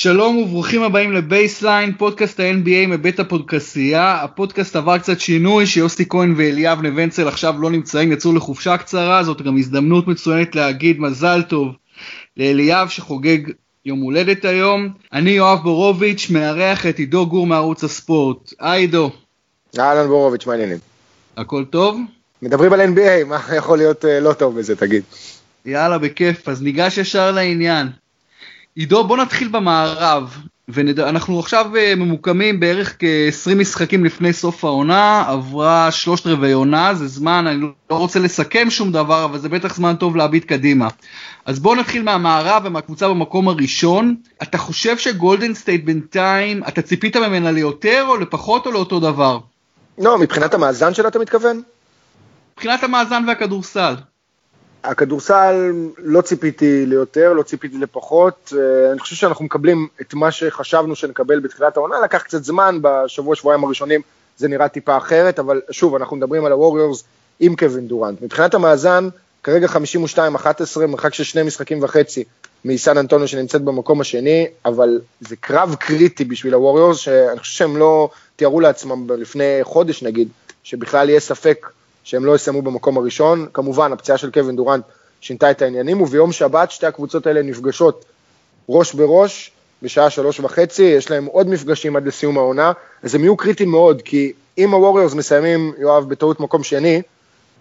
שלום וברוכים הבאים לבייסליין, פודקאסט ה-NBA מבית הפודקסייה. הפודקאסט עבר קצת שינוי, שיוסי כהן ואליאב נבנצל עכשיו לא נמצאים, יצאו לחופשה קצרה, זאת גם הזדמנות מצוינת להגיד מזל טוב לאליאב שחוגג יום הולדת היום. אני יואב בורוביץ', מארח את עידו גור מערוץ הספורט. היי עידו. אהלן בורוביץ', מה העניינים? הכל טוב? מדברים על NBA, מה יכול להיות uh, לא טוב בזה, תגיד. יאללה, בכיף, אז ניגש ישר לעניין. עידו, בוא נתחיל במערב. ואנחנו עכשיו אה, ממוקמים בערך כ-20 משחקים לפני סוף העונה, עברה שלושת רבעי עונה, זה זמן, אני לא רוצה לסכם שום דבר, אבל זה בטח זמן טוב להביט קדימה. אז בואו נתחיל מהמערב ומהקבוצה במקום הראשון. אתה חושב שגולדן סטייט בינתיים, אתה ציפית ממנה ליותר או לפחות או לאותו דבר? לא, מבחינת המאזן שלה אתה מתכוון? מבחינת המאזן והכדורסל. הכדורסל לא ציפיתי ליותר, לא ציפיתי לפחות, אה, אני חושב שאנחנו מקבלים את מה שחשבנו שנקבל בתחילת העונה, לקח קצת זמן, בשבוע שבועיים הראשונים זה נראה טיפה אחרת, אבל שוב, אנחנו מדברים על הווריורס עם קווין דורנט. מבחינת המאזן, כרגע 52-11, מרחק של שני משחקים וחצי מסן אנטוניו שנמצאת במקום השני, אבל זה קרב קריטי בשביל הווריורס, שאני חושב שהם לא תיארו לעצמם לפני חודש נגיד, שבכלל יהיה ספק שהם לא יסיימו במקום הראשון. כמובן, הפציעה של קווין דורנט שינתה את העניינים, וביום שבת שתי הקבוצות האלה נפגשות ראש בראש, בשעה שלוש וחצי, יש להם עוד מפגשים עד לסיום העונה, אז הם יהיו קריטיים מאוד, כי אם הווריורס מסיימים, יואב, בטעות מקום שני,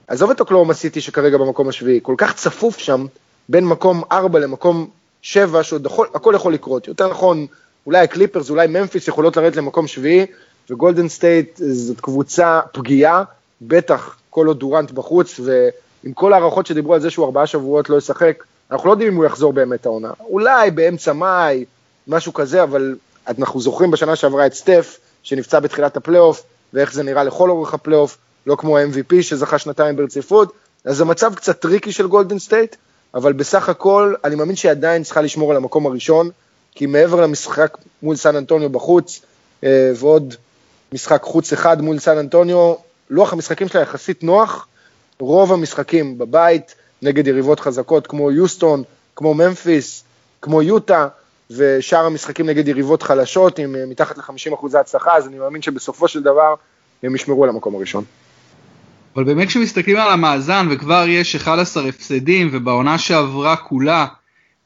עזוב את אוקלאומה סיטי שכרגע במקום השביעי, כל כך צפוף שם, בין מקום ארבע למקום שבע, שעוד יכול, הכל יכול לקרות. יותר נכון, אולי הקליפרס, אולי ממפיס יכולות לרדת למקום שביעי, וגולדן סטייט זאת קבוצה פגיעה, בטח כל עוד דורנט בחוץ, ועם כל ההערכות שדיברו על זה שהוא ארבעה שבועות לא ישחק, אנחנו לא יודעים אם הוא יחזור באמת העונה. אולי באמצע מאי, משהו כזה, אבל אנחנו זוכרים בשנה שעברה את סטף, שנפצע בתחילת הפלייאוף, ואיך זה נראה לכל אורך הפלייאוף, לא כמו ה-MVP שזכה שנתיים ברציפות, אז זה מצב קצת tricky של גולדן סטייט, אבל בסך הכל אני מאמין שהיא עדיין צריכה לשמור על המקום הראשון, כי מעבר למשחק מול סן אנטוניו בחוץ, אה, ועוד משחק חוץ אחד מול סן אנטוניו, לוח המשחקים שלה יחסית נוח, רוב המשחקים בבית, נגד יריבות חזקות כמו יוסטון, כמו ממפיס, כמו יוטה, ושאר המשחקים נגד יריבות חלשות עם אה, מתחת ל-50% הצלחה, אז אני מאמין שבסופו של דבר הם ישמרו על המקום הראשון. אבל באמת כשמסתכלים על המאזן וכבר יש 11 הפסדים ובעונה שעברה כולה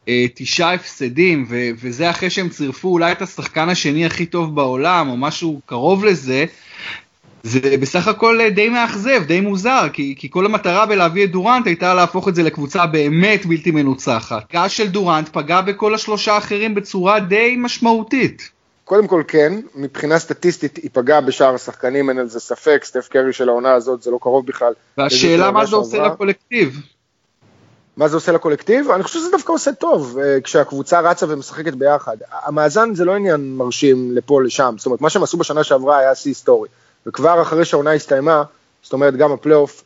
אה, תשעה הפסדים ו- וזה אחרי שהם צירפו אולי את השחקן השני הכי טוב בעולם או משהו קרוב לזה, זה בסך הכל די מאכזב, די מוזר, כי, כי כל המטרה בלהביא את דורנט הייתה להפוך את זה לקבוצה באמת בלתי מנוצחת. גז של דורנט פגע בכל השלושה האחרים בצורה די משמעותית. קודם כל כן, מבחינה סטטיסטית היא פגעה בשאר השחקנים, אין על זה ספק, סטף קרי של העונה הזאת זה לא קרוב בכלל. והשאלה מה זה עושה לקולקטיב. מה זה עושה לקולקטיב? אני חושב שזה דווקא עושה טוב, אה, כשהקבוצה רצה ומשחקת ביחד. המאזן זה לא עניין מרשים לפה לשם, זאת אומרת, מה שהם עשו בשנה שעברה היה שיא היסטורי. וכבר אחרי שהעונה הסתיימה, זאת אומרת גם הפלייאוף,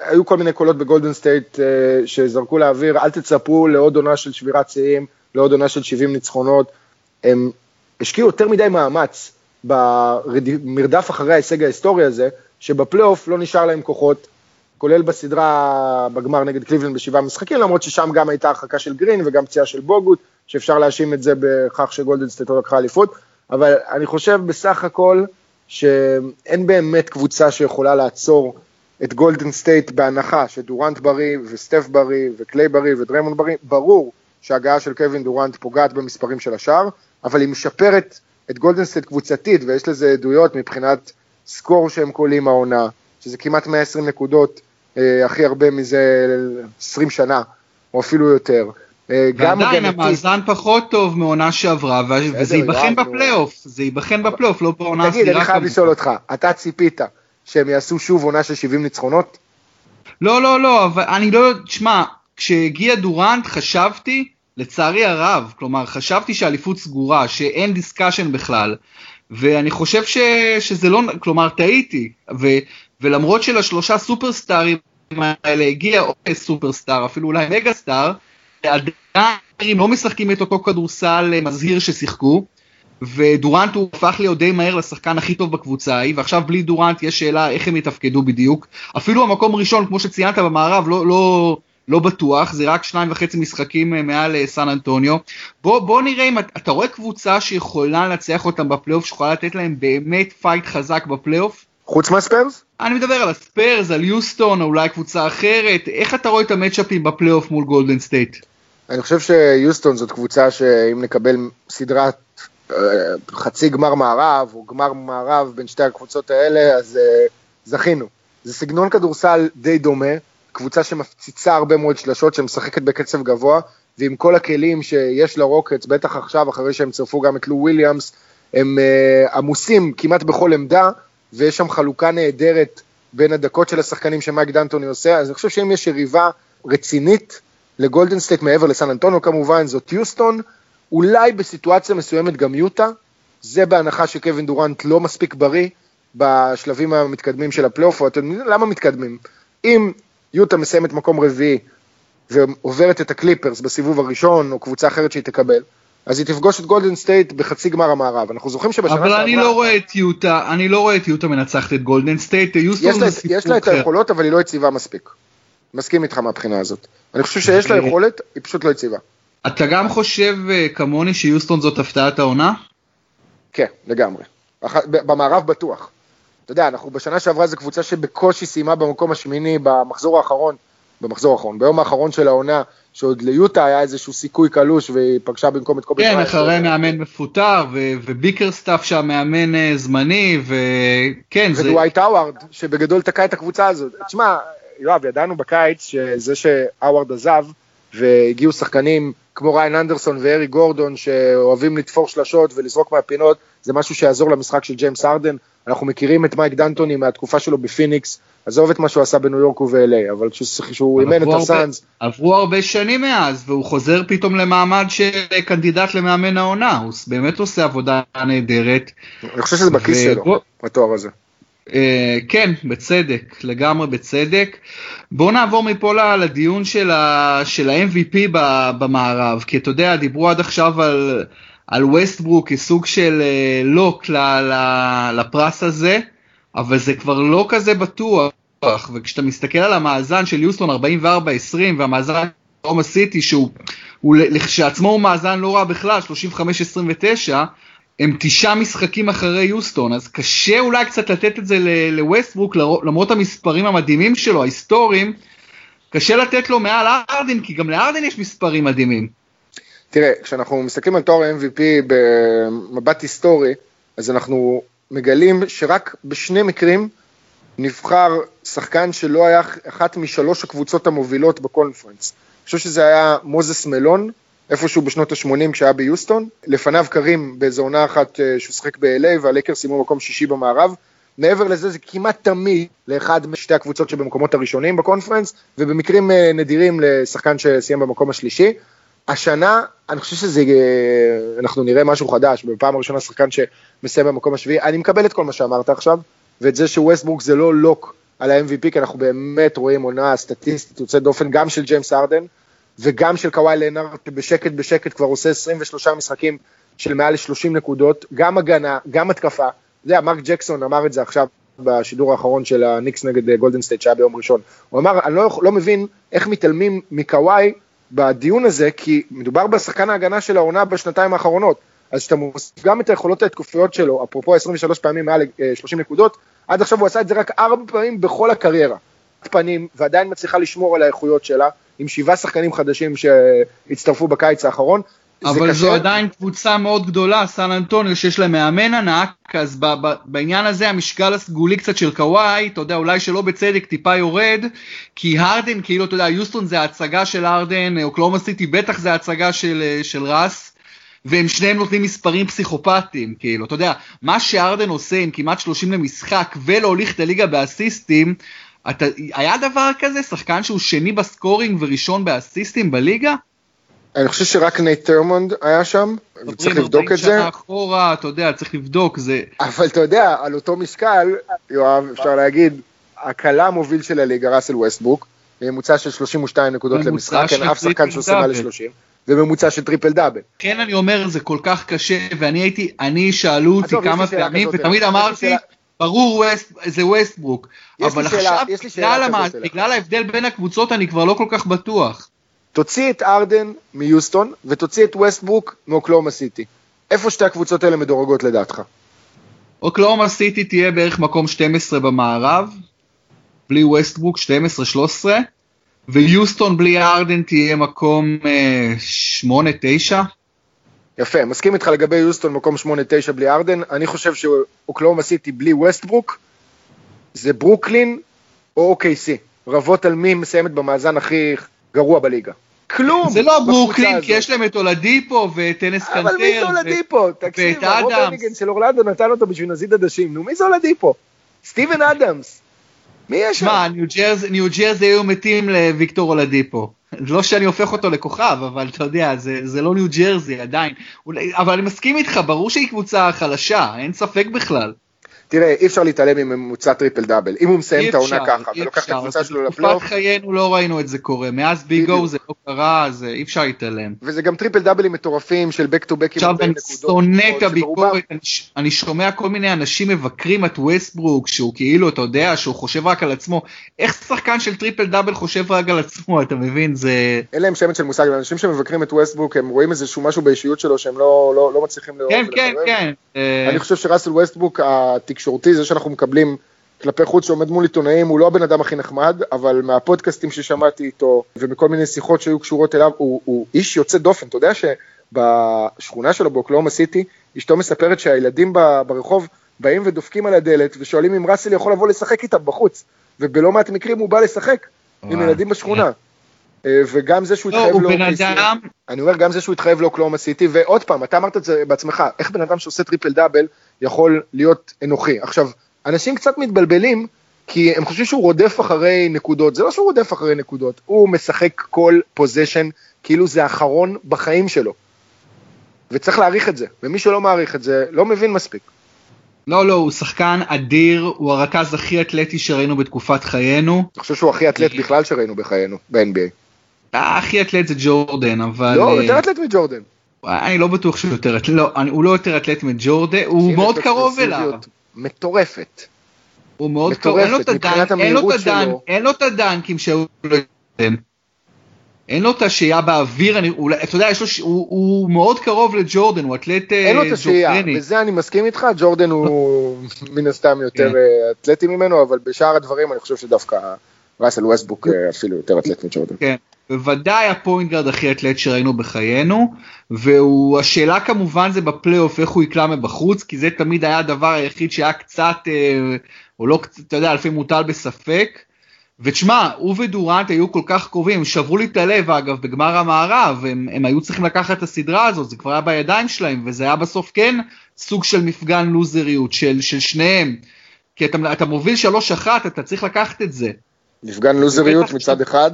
היו כל מיני קולות בגולדן סטייט אה, שזרקו לאוויר, אל תצפו לעוד עונה של שבירת שיאים, לעוד עונה של 70 ניצחונות. הם השקיעו יותר מדי מאמץ במרדף אחרי ההישג ההיסטורי הזה, שבפלייאוף לא נשאר להם כוחות, כולל בסדרה בגמר נגד קליבלנד בשבעה משחקים, למרות ששם גם הייתה הרחקה של גרין וגם פציעה של בוגוט, שאפשר להאשים את זה בכך שגולדן סטייט לא לקחה אליפות, אבל אני חושב בסך הכל שאין באמת קבוצה שיכולה לעצור את גולדן סטייט בהנחה שדורנט בריא וסטף בריא וקליי בריא ודריימון בריא, ברור שההגעה של קווין דורנט פוגעת במספרים של השאר, אבל היא משפרת את גולדן סטייט קבוצתית, ויש לזה עדויות מבחינת score שהם קולעים העונה, שזה כמעט 120 נקודות, אה, הכי הרבה מזה 20 שנה, או אפילו יותר. אה, ועדיין המאזן פחות טוב מעונה שעברה, וזה ייבחן בפלייאוף, זה ייבחן בפלייאוף, לא בעונה הסדירה. תגיד, אני חייב לשאול אותך, אתה ציפית שהם יעשו שוב עונה של 70 ניצחונות? לא, לא, לא, אבל אני לא, תשמע, כשהגיע דורנט חשבתי, לצערי הרב, כלומר חשבתי שהאליפות סגורה, שאין discussion בכלל, ואני חושב ש, שזה לא, כלומר טעיתי, ו, ולמרות שלשלושה סופרסטארים האלה הגיע עוד סופרסטאר, אפילו אולי מגה סטאר, עדיין לא משחקים את אותו כדורסל אה, מזהיר ששיחקו, ודורנט הוא הפך להיות די מהר לשחקן הכי טוב בקבוצה ההיא, ועכשיו בלי דורנט יש שאלה איך הם יתפקדו בדיוק. אפילו המקום הראשון, כמו שציינת במערב, לא, לא, לא בטוח, זה רק שניים וחצי משחקים אה, מעל אה, סן אנטוניו. בוא, בוא נראה אם אתה רואה קבוצה שיכולה לנצח אותם בפלייאוף, שיכולה לתת להם באמת fight חזק בפלייאוף? חוץ מהספרס? אני מדבר על הספרס, על יוסטון, או אולי קבוצה אחרת, איך אתה רואה את המצ'אפים בפלייאוף מול גולדן סטייט? אני חושב שיוסטון זאת קבוצה שאם נקבל סדרת אה, חצי גמר מערב, או גמר מערב בין שתי הקבוצות האלה, אז uh, זכינו. זה סגנון כדורסל די דומה, קבוצה שמפציצה הרבה מאוד שלשות, שמשחקת בקצב גבוה, ועם כל הכלים שיש לרוקטס, בטח עכשיו, אחרי שהם צירפו גם את לו וויליאמס, הם uh, עמוסים כמעט בכל עמדה, ויש שם חלוקה נהדרת בין הדקות של השחקנים שמייק דנטוני עושה, אז אני חושב שאם יש יריבה רצינית לגולדן סטייט מעבר לסן אנטוניו כמובן, זאת יוסטון, אולי בסיטואציה מסוימת גם יוטה, זה בהנחה שקווין דורנט לא מספיק בריא בשלבים המתקדמים של הפלייאוף, אתם יודעים למה מתקדמים? אם יוטה מסיימת מקום רביעי ועוברת את הקליפרס בסיבוב הראשון, או קבוצה אחרת שהיא תקבל, אז היא תפגוש את גולדן סטייט בחצי גמר המערב. אנחנו זוכרים שבשנה שעברה... אבל אני לא רואה את יוטה, אני לא רואה את יוטה מנצחת את גולדן סטייט, יש לה, יש לה את היכולות, אבל היא לא יציבה מספיק. מסכים איתך מהבחינה הזאת. אני חושב שיש לה יכולת, היא פשוט לא יציבה. אתה גם חושב אה, כמוני שיוסטון זאת הפתעת העונה? כן, לגמרי. במערב בטוח. אתה יודע, אנחנו בשנה שעברה זו קבוצה שבקושי סיימה במקום השמיני במחזור האחרון, במחזור האחרון, ביום האחרון של העונה, שעוד ליוטה היה איזשהו סיכוי קלוש והיא פגשה במקום את קובי כן, אחרי מאמן מפוטר, וביקרסטאף שם מאמן אה, זמני, וכן, זה... ודווייט האווארד, שבגדול תקע את הקבוצה הזאת. תשמע, יואב, ידענו בקיץ שזה שהאווארד עזב, והגיעו שחקנים כמו ריאן אנדרסון ואריק גורדון שאוהבים לתפור שלשות ולזרוק מהפינות, זה משהו שיעזור למשחק של ג'יימס הארדן. אנחנו מכירים את מייק דנטוני מהתקופה שלו בפיניקס, עזוב את מה שהוא עשה בניו יורק וב-LA, אבל כשהוא אימן את הסאנס... עברו הרבה שנים מאז, והוא חוזר פתאום למעמד של קנדידט למאמן העונה, הוא באמת עושה עבודה נהדרת. אני חושב שזה בכיס שלו, התואר הזה. אה, כן, בצדק, לגמרי בצדק. בואו נעבור מפה לדיון של ה-MVP במערב, כי אתה יודע, דיברו עד עכשיו על, על ווסטברוק כסוג של אה, lock לפרס הזה, אבל זה כבר לא כזה בטוח, וכשאתה מסתכל על המאזן של יוסטון 44-20 והמאזן של אוקלהומה סיטי, שהוא לכשעצמו הוא מאזן לא רע בכלל, 35-29, הם תשעה משחקים אחרי יוסטון, אז קשה אולי קצת לתת את זה לווסטברוק, למרות המספרים המדהימים שלו, ההיסטוריים, קשה לתת לו מעל הארדן, כי גם להארדן יש מספרים מדהימים. תראה, כשאנחנו מסתכלים על תואר MVP במבט היסטורי, אז אנחנו מגלים שרק בשני מקרים נבחר שחקן שלא היה אחת משלוש הקבוצות המובילות בקונפרנס. אני חושב שזה היה מוזס מלון, איפשהו בשנות ה-80 כשהיה ביוסטון, לפניו קרים באיזו עונה אחת אה, שהוא שיחק ב-LA והלקר סיימו מקום שישי במערב. מעבר לזה זה כמעט תמיד לאחד משתי הקבוצות שבמקומות הראשונים בקונפרנס, ובמקרים אה, נדירים לשחקן שסיים במקום השלישי. השנה, אני חושב שזה, אה, אנחנו נראה משהו חדש, בפעם הראשונה שחקן שמסיים במקום השביעי, אני מקבל את כל מה שאמרת עכשיו, ואת זה שווסטברוק זה לא lock על ה-MVP, כי אנחנו באמת רואים עונה סטטיסטית יוצאת דופן גם של ג'יימס הארדן, וגם של קוואי לנארד, שבשקט בשקט כבר עושה 23 משחקים של מעל ל-30 נקודות, גם הגנה, גם התקפה. אתה יודע, מרק ג'קסון אמר את זה עכשיו בשידור האחרון של הניקס נגד גולדן סטייט שהיה ביום ראשון. הוא אמר, אני לא, לא מבין איך מתעלמים מקוואי בדיון הזה, כי מדובר בשחקן ההגנה של העונה בשנתיים האחרונות. אז כשאתה מוסיף גם את היכולות ההתקופיות שלו, אפרופו 23 פעמים מעל 30 נקודות, עד עכשיו הוא עשה את זה רק 4 פעמים בכל הקריירה. פנים, ועדיין מצליחה לשמור על האיכויות שלה, עם שבעה שחקנים חדשים שהצטרפו בקיץ האחרון. אבל זו עדיין קבוצה מאוד גדולה, סן אנטוניו, שיש להם מאמן ענק, אז ב- ב- בעניין הזה המשקל הסגולי קצת של קוואי, אתה יודע, אולי שלא בצדק טיפה יורד, כי הרדן, כאילו, אתה יודע, יוסטון זה ההצגה של הרדן, אוקלהומה סיטי בטח זה ההצגה של, של רס. והם שניהם נותנים מספרים פסיכופטיים, כאילו, אתה יודע, מה שהארדן עושה עם כמעט 30 למשחק ולהוליך את הליגה באסיסטים, אתה, היה דבר כזה? שחקן שהוא שני ב scoring וראשון באסיסטים בליגה? אני חושב שרק נייט טרמונד היה שם, וצריך לבדוק את זה. שנה אחורה, אתה יודע, צריך לבדוק, זה... אבל אתה יודע, על אותו משקל, יואב, אפשר להגיד, הקלע המוביל של הליגה, ראסל ווסטברוק, ממוצע של 32 נקודות למשחק, אין אף שחקן שעושה מעל ל-30. וממוצע של טריפל דאבל. כן, אני אומר, זה כל כך קשה, ואני הייתי, אני שאלו אותי כמה פעמים, ותמיד אמרתי, ברור זה ווסטברוק. אבל עכשיו, בגלל ההבדל בין הקבוצות, אני כבר לא כל כך בטוח. תוציא את הארדן מיוסטון, ותוציא את ווסטברוק מאוקלהומה סיטי. איפה שתי הקבוצות האלה מדורגות לדעתך? אוקלהומה סיטי תהיה בערך מקום 12 במערב, בלי ווסטברוק 12-13, ויוסטון בלי הארדן תהיה מקום אה, 8-9. יפה, מסכים איתך לגבי יוסטון מקום 8-9 בלי הארדן, אני חושב שאוקלהומה סיטי בלי ווסטברוק זה ברוקלין או OKC, רבות על מי מסיימת במאזן הכי גרוע בליגה. כלום. זה לא ברוקלין, כי יש להם את אולדיפו ואת אנס קנטר. אבל מי זה אולדיפו? תקשיב, הרוב הניגן של אורלנדו נתן אותו בשביל נזיד עדשים. נו, מי זה אולדיפו? סטיבן אדמס. מי יש שם? שמע, ניו ג'רזי היו מתים לוויקטור אולדיפו. לא שאני הופך אותו לכוכב, אבל אתה יודע, זה, זה לא ניו ג'רזי עדיין. אבל אני מסכים איתך, ברור שהיא קבוצה חלשה, אין ספק בכלל. תראה, אי אפשר להתעלם מממוצע טריפל דאבל. אם הוא מסיים את העונה ככה, ולוקח את הקבוצה שלו לפלייאוף... בתקופת חיינו לא ראינו את זה קורה. מאז ביג או זה לא קרה, אז אי אפשר להתעלם. וזה גם טריפל דאבלים מטורפים של back to back עם עכשיו אני שונא את הביקורת, אני שומע כל מיני אנשים מבקרים את ווסטברוק, שהוא כאילו, אתה יודע, שהוא חושב רק על עצמו. איך שחקן של טריפל דאבל חושב רק על עצמו, אתה מבין? זה... אין להם שמץ של מושג, אנשים שמבקרים את ווסטברוק, הם רואים איזשהו משהו באישיות שלו שהם לא, לא, לא מצליחים לאהוב. כן, כן, כן. אני חושב שראסל ווסטברוק התקשורתי, זה שאנחנו מקבלים כלפי חוץ שעומד מול עיתונאים, הוא לא הבן אדם הכי נחמד, אבל מהפודקאסטים ששמעתי איתו, ומכל מיני שיחות שהיו קשורות אליו, הוא, הוא איש יוצא דופן. אתה יודע שבשכונה שלו באוקלהומה סיטי, אשתו מספרת שהילדים ברחוב באים ודופקים על הדלת, ושואלים אם ראסל יכול לבוא לשחק איתם בחוץ, ובלא מעט מקרים הוא בא לשחק עם ילדים בשכונה. אה, וגם זה שהוא לא, התחייב לו... לא, הוא בן אדם... אני אומר, גם זה שהוא התחייב לאוקלהומה סיטי, ועוד פעם, אתה אמרת את זה בעצמך, איך בן אדם שעושה טריפל דאבל יכול להיות אנוכי. עכשיו, אנשים קצת מתבלבלים, כי הם חושבים שהוא רודף אחרי נקודות, זה לא שהוא רודף אחרי נקודות, הוא משחק כל פוזיישן כאילו זה האחרון בחיים שלו. וצריך להעריך את זה, ומי שלא מעריך את זה, לא מבין מספיק. לא, לא, הוא שחקן אדיר, הוא הרכז הכי אתלטי שראינו בתקופת חיינו. אני חושב שהוא הכי אתלט בכלל שראינו בחיינו, ב-NBA. הכי אתלט זה ג'ורדן, אבל... לא, יותר אתלט מג'ורדן. אני לא בטוח שהוא יותר אתלט, לא, הוא לא יותר אתלט מג'ורדן, הוא מאוד קרוב אליו. מטורפת. הוא מאוד קרוב, אין לו את הדנק, אין לו את הדנקים שהוא לא ייתן. אין לו את השהייה באוויר, אני, אולי, אתה יודע, יש לו, הוא, הוא מאוד קרוב לג'ורדן, הוא אתלט ג'ורדני. אין לו את השהייה, בזה אני מסכים איתך, ג'ורדן הוא מן הסתם יותר כן. אתלטי ממנו, אבל בשאר הדברים אני חושב שדווקא ראסל ווסטברוק אפילו יותר אתלט מג'ורדן. כן. בוודאי ה point guard הכי אתלט שראינו בחיינו, והשאלה כמובן זה בפלייאוף איך הוא יקלע מבחוץ, כי זה תמיד היה הדבר היחיד שהיה קצת, אה, או לא, אתה יודע, לפעמים מוטל בספק. ותשמע, הוא ודורנט היו כל כך קרובים, הם שברו לי את הלב אגב בגמר המערב, הם, הם היו צריכים לקחת את הסדרה הזאת, זה כבר היה בידיים שלהם, וזה היה בסוף כן סוג של מפגן לוזריות של, של שניהם. כי אתה, אתה מוביל 3-1, אתה צריך לקחת את זה. מפגן לוזריות מצד אחד,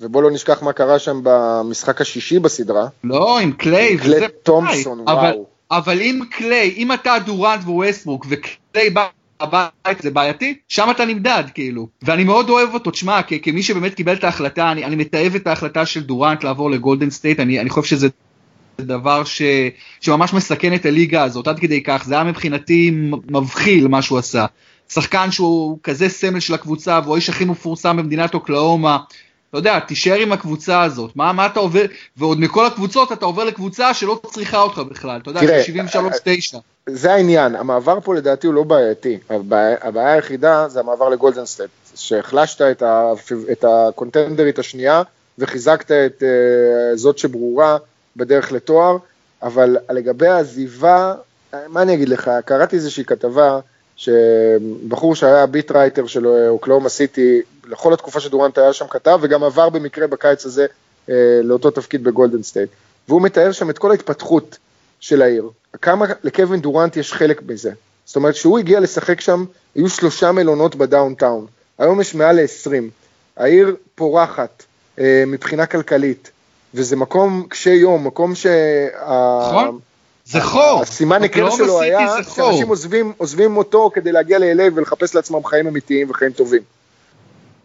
ובוא לא נשכח מה קרה שם במשחק השישי בסדרה. לא, עם קליי. עם קליי תומפסון, וואו. אבל, אבל אם קליי, אם אתה דורנט וווסטברוק וקליי בא הביתה זה בעייתי, שם אתה נמדד כאילו. ואני מאוד אוהב אותו, תשמע, כמי שבאמת קיבל את ההחלטה, אני, אני מתעב את ההחלטה של דורנט לעבור לגולדן סטייט, אני, אני חושב שזה דבר ש, שממש מסכן את הליגה הזאת, עד כדי כך, זה היה מבחינתי מבחיל מה שהוא עשה. שחקן שהוא כזה סמל של הקבוצה, והוא האיש הכי מפורסם במדינת אוקלהומה. אתה יודע, תישאר עם הקבוצה הזאת, מה, מה אתה עובר, ועוד מכל הקבוצות אתה עובר לקבוצה שלא צריכה אותך בכלל, אתה יודע, 73-9. זה העניין, המעבר פה לדעתי הוא לא בעייתי, הבעיה, הבעיה היחידה זה המעבר לגולדן סטייט, שהחלשת את, ה, את הקונטנדרית השנייה וחיזקת את אה, זאת שברורה בדרך לתואר, אבל לגבי העזיבה, מה אני אגיד לך, קראתי איזושהי כתבה שבחור שהיה beat writer של אוקלהומה סיטי, לכל התקופה שדורנט היה שם כתב, וגם עבר במקרה בקיץ הזה אה, לאותו תפקיד בגולדן סטייט, והוא מתאר שם את כל ההתפתחות של העיר. כמה לקווין דורנט יש חלק בזה. זאת אומרת, כשהוא הגיע לשחק שם, היו שלושה מלונות ב downtown. היום יש מעל ל-20. העיר פורחת אה, מבחינה כלכלית, וזה מקום קשה יום, מקום שה... נכון. זה חור. הסימן היכר שלו היה שאנשים עוזבים, עוזבים אותו כדי להגיע ל-LA ולחפש לעצמם חיים אמיתיים וחיים טובים.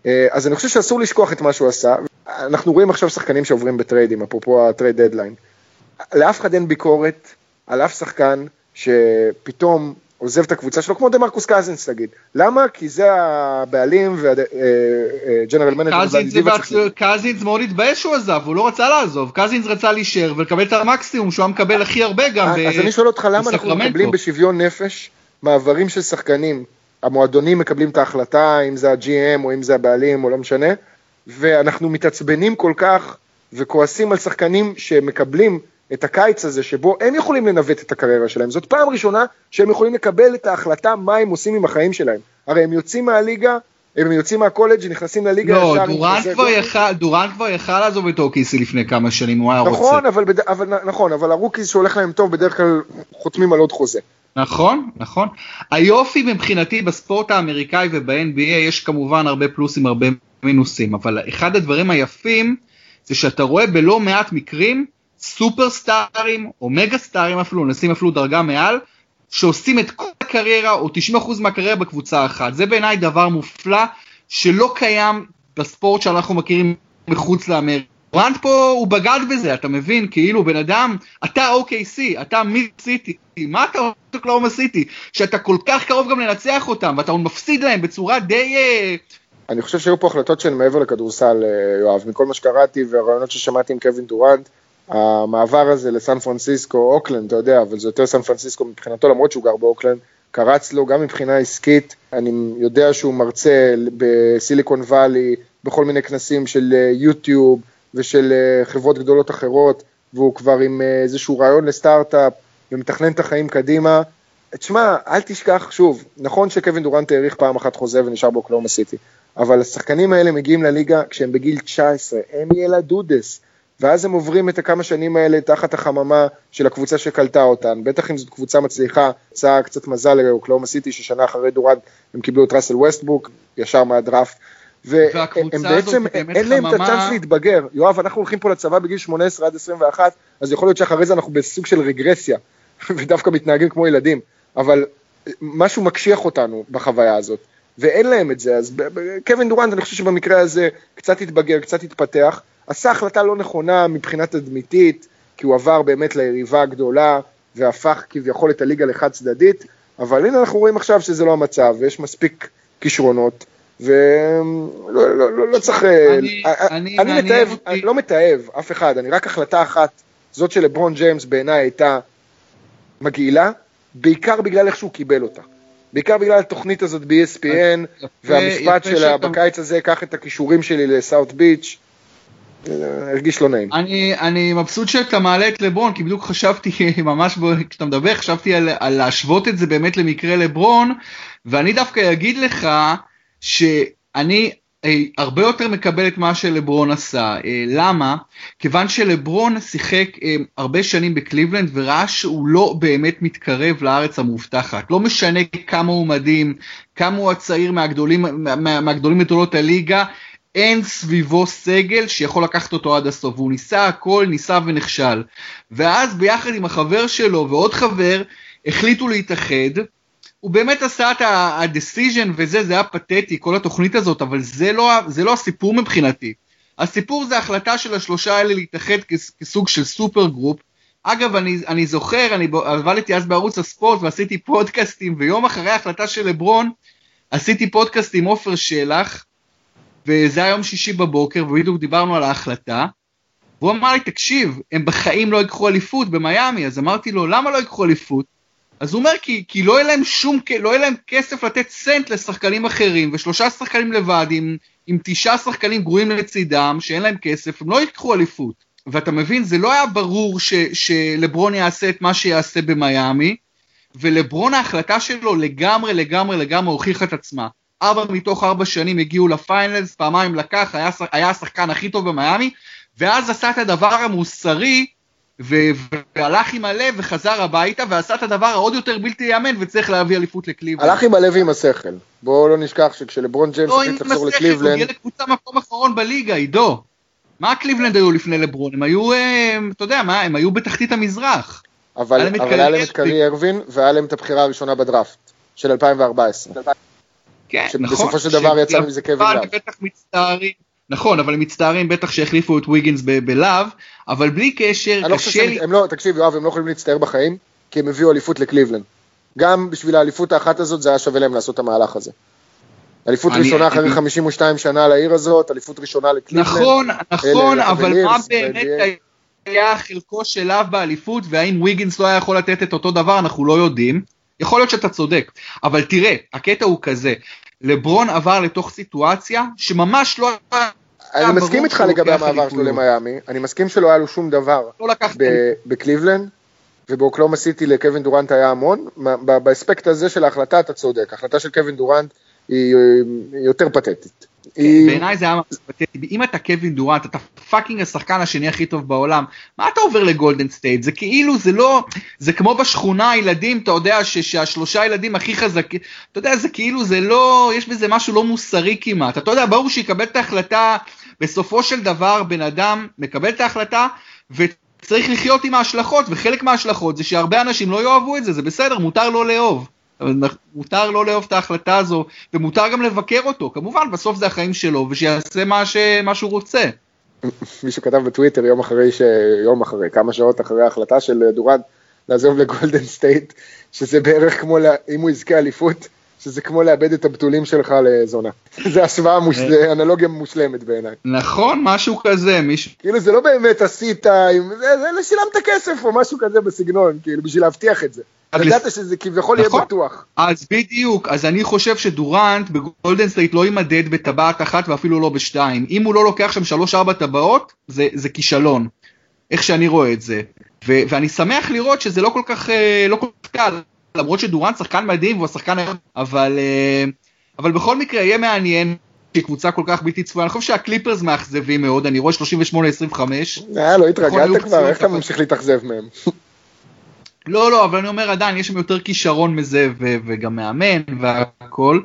אה, אז אני חושב שאסור לשכוח את מה שהוא עשה. אנחנו רואים עכשיו שחקנים שעוברים בטריידים, אפרופו ה trade deadline. לאף אחד אין ביקורת על אף שחקן שפתאום עוזב את הקבוצה שלו, כמו דמרקוס קזינס תגיד. למה? כי זה הבעלים וה general manager. קזינס מאוד התבאס שהוא עזב, הוא לא רצה לעזוב. קזינס רצה להישאר ולקבל את המקסימום שהוא היה מקבל הכי הרבה גם בסקרמנטו. אז אני שואל אותך למה אנחנו מקבלים בשוויון נפש מעברים של שחקנים. המועדונים מקבלים את ההחלטה, אם זה ה-GM או אם זה הבעלים או לא משנה, ואנחנו מתעצבנים כל כך וכועסים על שחקנים שמקבלים את הקיץ הזה שבו הם יכולים לנווט את הקריירה שלהם. זאת פעם ראשונה שהם יכולים לקבל את ההחלטה מה הם עושים עם החיים שלהם. הרי הם יוצאים מהליגה, הם יוצאים מהקולג' נכנסים לליגה לא, ישר. דורנט כבר, יכל, דורנט כבר יכל לעזוב את OKC לפני כמה שנים, הוא היה נכון, רוצה. אבל, אבל, נכון, אבל ה rookies שהולך להם טוב בדרך כלל חותמים על עוד חוזה. נכון, נכון. היופי מבחינתי בספורט האמריקאי וב-NBA יש כמובן הרבה פלוסים, הרבה מינוסים, אבל אחד הדברים היפים זה שאתה רואה בלא מעט מקרים סופרסטארים או מגה סטארים אפילו, נשים אפילו דרגה מעל, שעושים את כל הקריירה או 90% מהקריירה בקבוצה אחת. זה בעיניי דבר מופלא שלא קיים בספורט שאנחנו מכירים מחוץ לאמריקה. ברנט פה הוא בגד בזה, אתה מבין? כאילו בן אדם, אתה OKC, אתה מיד סיטי, מה אתה רוצה אוקלאומה סיטי? שאתה כל כך קרוב גם לנצח אותם, ואתה מפסיד להם בצורה די... אה, אני חושב שהיו פה החלטות שהן מעבר לכדורסל, אה, יואב, מכל מה שקראתי והרעיונות ששמעתי עם קווין דורנט, המעבר הזה לסן פרנסיסקו, אוקלנד, אתה יודע, אבל זה יותר סן פרנסיסקו מבחינתו, למרות שהוא גר באוקלנד, קרץ לו גם מבחינה עסקית, אני יודע שהוא מרצה בסיליקון וואלי, בכל מיני כנסים של אה, יוטיוב ושל אה, חברות גדולות אחרות, והוא כבר עם אה, איזשהו רעיון לסטארט-אפ ומתכנן את החיים קדימה. תשמע, אל תשכח, שוב, נכון שקווין דורנט האריך פעם אחת חוזה ונשאר באוקלהומה סיטי, אבל השחקנים האלה מגיעים לליגה כשהם בגיל 19, הם ילדודס. ואז הם עוברים את הכמה שנים האלה תחת החממה של הקבוצה שקלטה אותן, בטח אם זאת קבוצה מצליחה, יצא קצת מזל לאוקלאומה סיטי ששנה אחרי דורנט הם קיבלו את ראסל ווסטבוק, ישר מהדראפט, והם בעצם, אין להם את הצ'אנס להתבגר, יואב, אנחנו הולכים פה לצבא בגיל 18 עד 21, אז יכול להיות שאחרי זה אנחנו בסוג של רגרסיה, ודווקא מתנהגים כמו ילדים, אבל משהו מקשיח אותנו בחוויה הזאת, ואין להם את זה, אז קווין דורנט, אני חושב שבמקרה הזה קצת התבגר, קצת התפתח, עשה החלטה לא נכונה מבחינה תדמיתית, כי הוא עבר באמת ליריבה הגדולה והפך כביכול את הליגה לחד צדדית, אבל הנה אנחנו רואים עכשיו שזה לא המצב, ויש מספיק כישרונות, ולא לא, לא, לא, צריך... אני, אה, אני, אני מתעב, אני לא מתעב אף אחד, אני רק החלטה אחת, זאת של לברון ג'יימס בעיניי הייתה מגעילה, בעיקר בגלל איך שהוא קיבל אותה. בעיקר בגלל התוכנית הזאת ב-ESPN, והמשפט שלה בקיץ הזה, קח את הכישורים שלי לסאוט ביץ', הרגיש לא נעים. אני, אני מבסוט שאתה מעלה את לברון, כי בדיוק חשבתי, ממש כשאתה מדבר, חשבתי על, על להשוות את זה באמת למקרה לברון, ואני דווקא אגיד לך שאני אה, הרבה יותר מקבל את מה שלברון עשה. אה, למה? כיוון שלברון שיחק אה, הרבה שנים בקליבלנד וראה שהוא לא באמת מתקרב לארץ המובטחת. לא משנה כמה הוא מדהים, כמה הוא הצעיר מהגדולים, מה, מהגדולים מגדולות הליגה, אין סביבו סגל שיכול לקחת אותו עד הסוף, והוא ניסה הכל, ניסה ונכשל. ואז ביחד עם החבר שלו ועוד חבר, החליטו להתאחד. הוא באמת עשה את ה-decision וזה, זה היה פתטי, כל התוכנית הזאת, אבל זה לא, זה לא הסיפור מבחינתי. הסיפור זה החלטה של השלושה האלה להתאחד כסוג של super group. אגב, אני, אני זוכר, אני עבדתי אז בערוץ הספורט ועשיתי פודקאסטים, ויום אחרי ההחלטה של לברון, עשיתי פודקאסט עם עופר שלח, וזה היה יום שישי בבוקר, ובדיוק דיברנו על ההחלטה. והוא אמר לי, תקשיב, הם בחיים לא ייקחו אליפות במיאמי, אז אמרתי לו, למה לא ייקחו אליפות? אז הוא אומר, כי, כי לא יהיה להם שום, לא יהיה להם כסף לתת סנט לשחקנים אחרים, ושלושה שחקנים לבד עם, עם תשעה שחקנים גרועים לצידם, שאין להם כסף, הם לא ייקחו אליפות. ואתה מבין, זה לא היה ברור ש, שלברון יעשה את מה שיעשה במיאמי, ולברון ההחלטה שלו לגמרי לגמרי לגמרי הוכיחה את עצמה. ארבע מתוך ארבע שנים הגיעו לפיינלס, פעמיים לקח, היה, היה השחקן הכי טוב במיאמי, ואז עשה את הדבר המוסרי, ו- והלך עם הלב וחזר הביתה, ועשה את הדבר העוד יותר בלתי ייאמן, וצריך להביא אליפות לקליבלנד. הלך עם הלב ועם השכל. בואו לא נשכח שכשלברון ג'יימס לא החליט לחזור לקליבלנד... לא עם השכל, הוא הגיע לקבוצה מקום אחרון בליגה, עידו. מה קליבלנד היו לפני לברון? הם היו, אה, אתה יודע מה, הם היו בתחתית המזרח. אבל היה להם את קיירי ארווינג, והיה להם את הבחירה הראשונה בדראפט, של 2014. כן, נכון. שבסופו של דבר יצא מזה קווין לאב. בטח מצטערים, נכון, אבל הם מצטערים בטח שהחליפו את ויגינס בלאב, אבל בלי קשר, לא קשה לי... הם לא, תקשיב יואב, הם לא יכולים להצטער בחיים, כי הם הביאו אליפות לקליבלנד. גם בשביל האליפות האחת הזאת זה היה שווה להם לעשות את המהלך הזה. אליפות אני- ראשונה אחרי אני- 52 שנה לעיר הזאת, אליפות ראשונה לקליבלנד. נכון, נכון, אבל מה באמת. היה חלקו של לאב באליפות, והאם ויגינס לא היה יכול לתת את אותו דבר, אנחנו לא יודעים. יכול להיות שאתה צודק, אבל תראה, הקטע הוא כזה, לברון עבר לתוך סיטואציה שממש לא היה אני מסכים איתך לגבי המעבר שלו. למיאמי, אני מסכים שלא היה לו שום דבר לא בקליבלנד, ובאוקלהומה סיטי לקווין דורנט היה המון. באספקט הזה של ההחלטה אתה צודק, ההחלטה של קווין דורנט היא יותר פתטית. היא- בעיניי זה היה. אם אתה קווין דורנט, אתה fucking השחקן השני הכי טוב בעולם, מה אתה עובר לגולדן סטייט? זה כאילו, זה לא, זה כמו בשכונה הילדים, אתה יודע, ש- שהשלושה ילדים הכי חזקים, אתה יודע, זה כאילו, זה לא, יש בזה משהו לא מוסרי כמעט. אתה יודע, ברור שיקבל את ההחלטה, בסופו של דבר בן אדם מקבל את ההחלטה, וצריך לחיות עם ההשלכות, וחלק מההשלכות זה שהרבה אנשים לא יאהבו את זה, זה בסדר, מותר לא לאהוב. אבל מותר לא לאהוב את ההחלטה הזו, ומותר גם לבקר אותו, כמובן בסוף זה החיים שלו, ושיעשה מה, ש... מה שהוא רוצה. מישהו כתב בטוויטר יום אחרי, ש... יום אחרי, כמה שעות אחרי ההחלטה של דורנט לעזוב לגולדן סטייט, שזה בערך כמו, לה... אם הוא יזכה אליפות, שזה כמו לאבד את הבתולים שלך לזונה. זה השוואה, מוש... זה אנלוגיה מושלמת בעיניי. נכון, משהו כזה, מישהו... כאילו זה לא באמת עשית. זה, זה שילמת כסף או משהו כזה בסגנון, כאילו בשביל להבטיח את זה. ידעת שזה כביכול יהיה נכון. בטוח. אז בדיוק, אז אני חושב שדורנט בגולדן סטייט לא יימדד בטבעת אחת ואפילו לא בשתיים. אם הוא לא לוקח שם שלוש-ארבע טבעות, זה, זה כישלון. איך שאני רואה את זה. ו- ואני שמח לראות שזה לא כל כך, אה, לא כל כך קל, למרות שדורנט שחקן מדהים והוא השחקן היום, אבל, אה, אבל בכל מקרה יהיה מעניין. שהיא קבוצה כל כך בלתי צפויה, אני חושב שהקליפרס מאכזבים מאוד, אני רואה 38-25. אה, לא התרגלת כבר, איך אתה ממשיך להתאכזב מהם? לא, לא, אבל אני אומר עדיין, יש שם יותר כישרון מזה, ו- וגם מאמן והכל.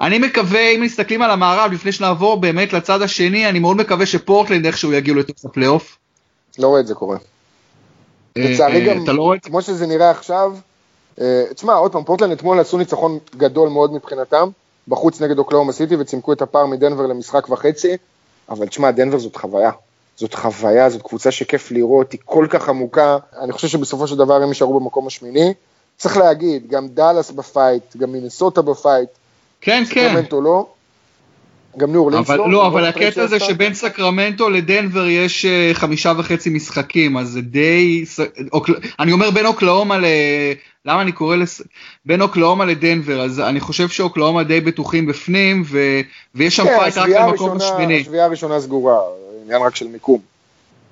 אני מקווה, אם מסתכלים על המערב, לפני שנעבור באמת לצד השני, אני מאוד מקווה שפורטלנד איכשהו יגיעו לתוך הפלייאוף. לא רואה את זה קורה. לצערי אה, גם, לא? כמו שזה נראה עכשיו, אה, תשמע, עוד פעם, פורטלנד אתמול עשו ניצחון גדול מאוד מבחינתם, בחוץ נגד אוקלאומה סיטי וצימקו את הפער מדנבר למשחק וחצי, אבל תשמע, דנבר זאת חוויה. זאת חוויה, זאת קבוצה שכיף לראות, היא כל כך עמוקה, אני חושב שבסופו של דבר הם יישארו במקום השמיני. צריך להגיד, גם דאלאס ב fight, גם מינסוטה ב fight, כן, כן. סקרמנטו לא, גם ניו אורלינס לא. לא, אבל הקטע זה. שבין סקרמנטו לדנבר יש אה, חמישה וחצי משחקים, אז זה די... אני אומר בין אוקלהומה ל... למה אני קורא לס... בין אוקלהומה לדנבר, אז אני חושב שאוקלהומה די בטוחים בפנים, ו... ויש שם כן, fight רק השביעייה למקום השמיני. השביעייה הראשונה סגורה, עניין רק של מיקום.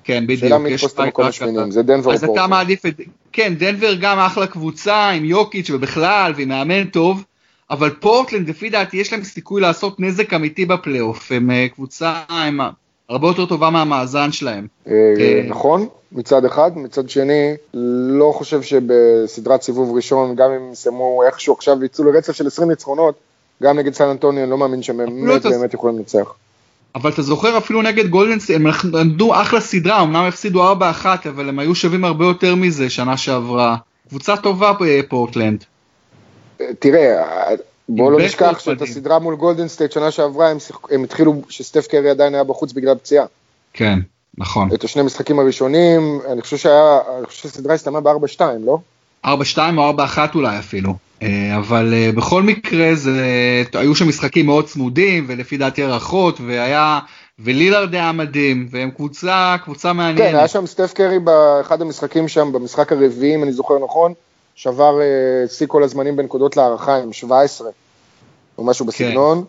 כן, בדיוק. שאלה מי יתפוס את המקום השמיני, זה דנבר אז אתה. מעדיף את... כן, דנבר גם אחלה קבוצה, עם יוקיץ' ובכלל, ועם מאמן טוב, אבל פורטלנד, לפי דעתי, יש להם סיכוי לעשות נזק אמיתי בפלייאוף. הם אה, קבוצה עם ה- הרבה יותר טובה מהמאזן שלהם. אה, אה, נכון, מצד אחד, מצד שני, לא חושב שבסדרת סיבוב ראשון, גם אם יסיימו איכשהו עכשיו ויצאו לרצף של 20 ניצחונות, גם נגד סן אנטוניו, אני לא מאמין שהם באמת יכולים לנצח. אבל אתה זוכר אפילו נגד גולדן סטייט, הם נתנו אחלה סדרה, אמנם הפסידו 4-1, אבל הם היו שווים הרבה יותר מזה שנה שעברה. קבוצה טובה אה, פורטלנד. אה, תראה, אה, בוא לא נשכח שאת. הסדרה מול גולדן סטייט שנה שעברה, הם שיח- הם התחילו, שסטף קרי עדיין היה בחוץ בגלל פציעה. כן, נכון. את השני משחקים הראשונים, אני חושב שהיה, אני חושב שהסדרה הסתיימה ב-4-2, לא? 4-2 או 4-1 אולי אפילו. אה, אבל אה, בכל מקרה זה, היו שם משחקים מאוד צמודים ולפי דעתי הערכות והיה, ולילארד היה מדהים והם קבוצה, קבוצה כן, היה מעניינת. שם סטף קרי באחד המשחקים שם, במשחק הרביעי, אם אני זוכר נכון, שבר אה, שיא כל הזמנים בנקודות להערכה עם 17, או משהו בסגנון.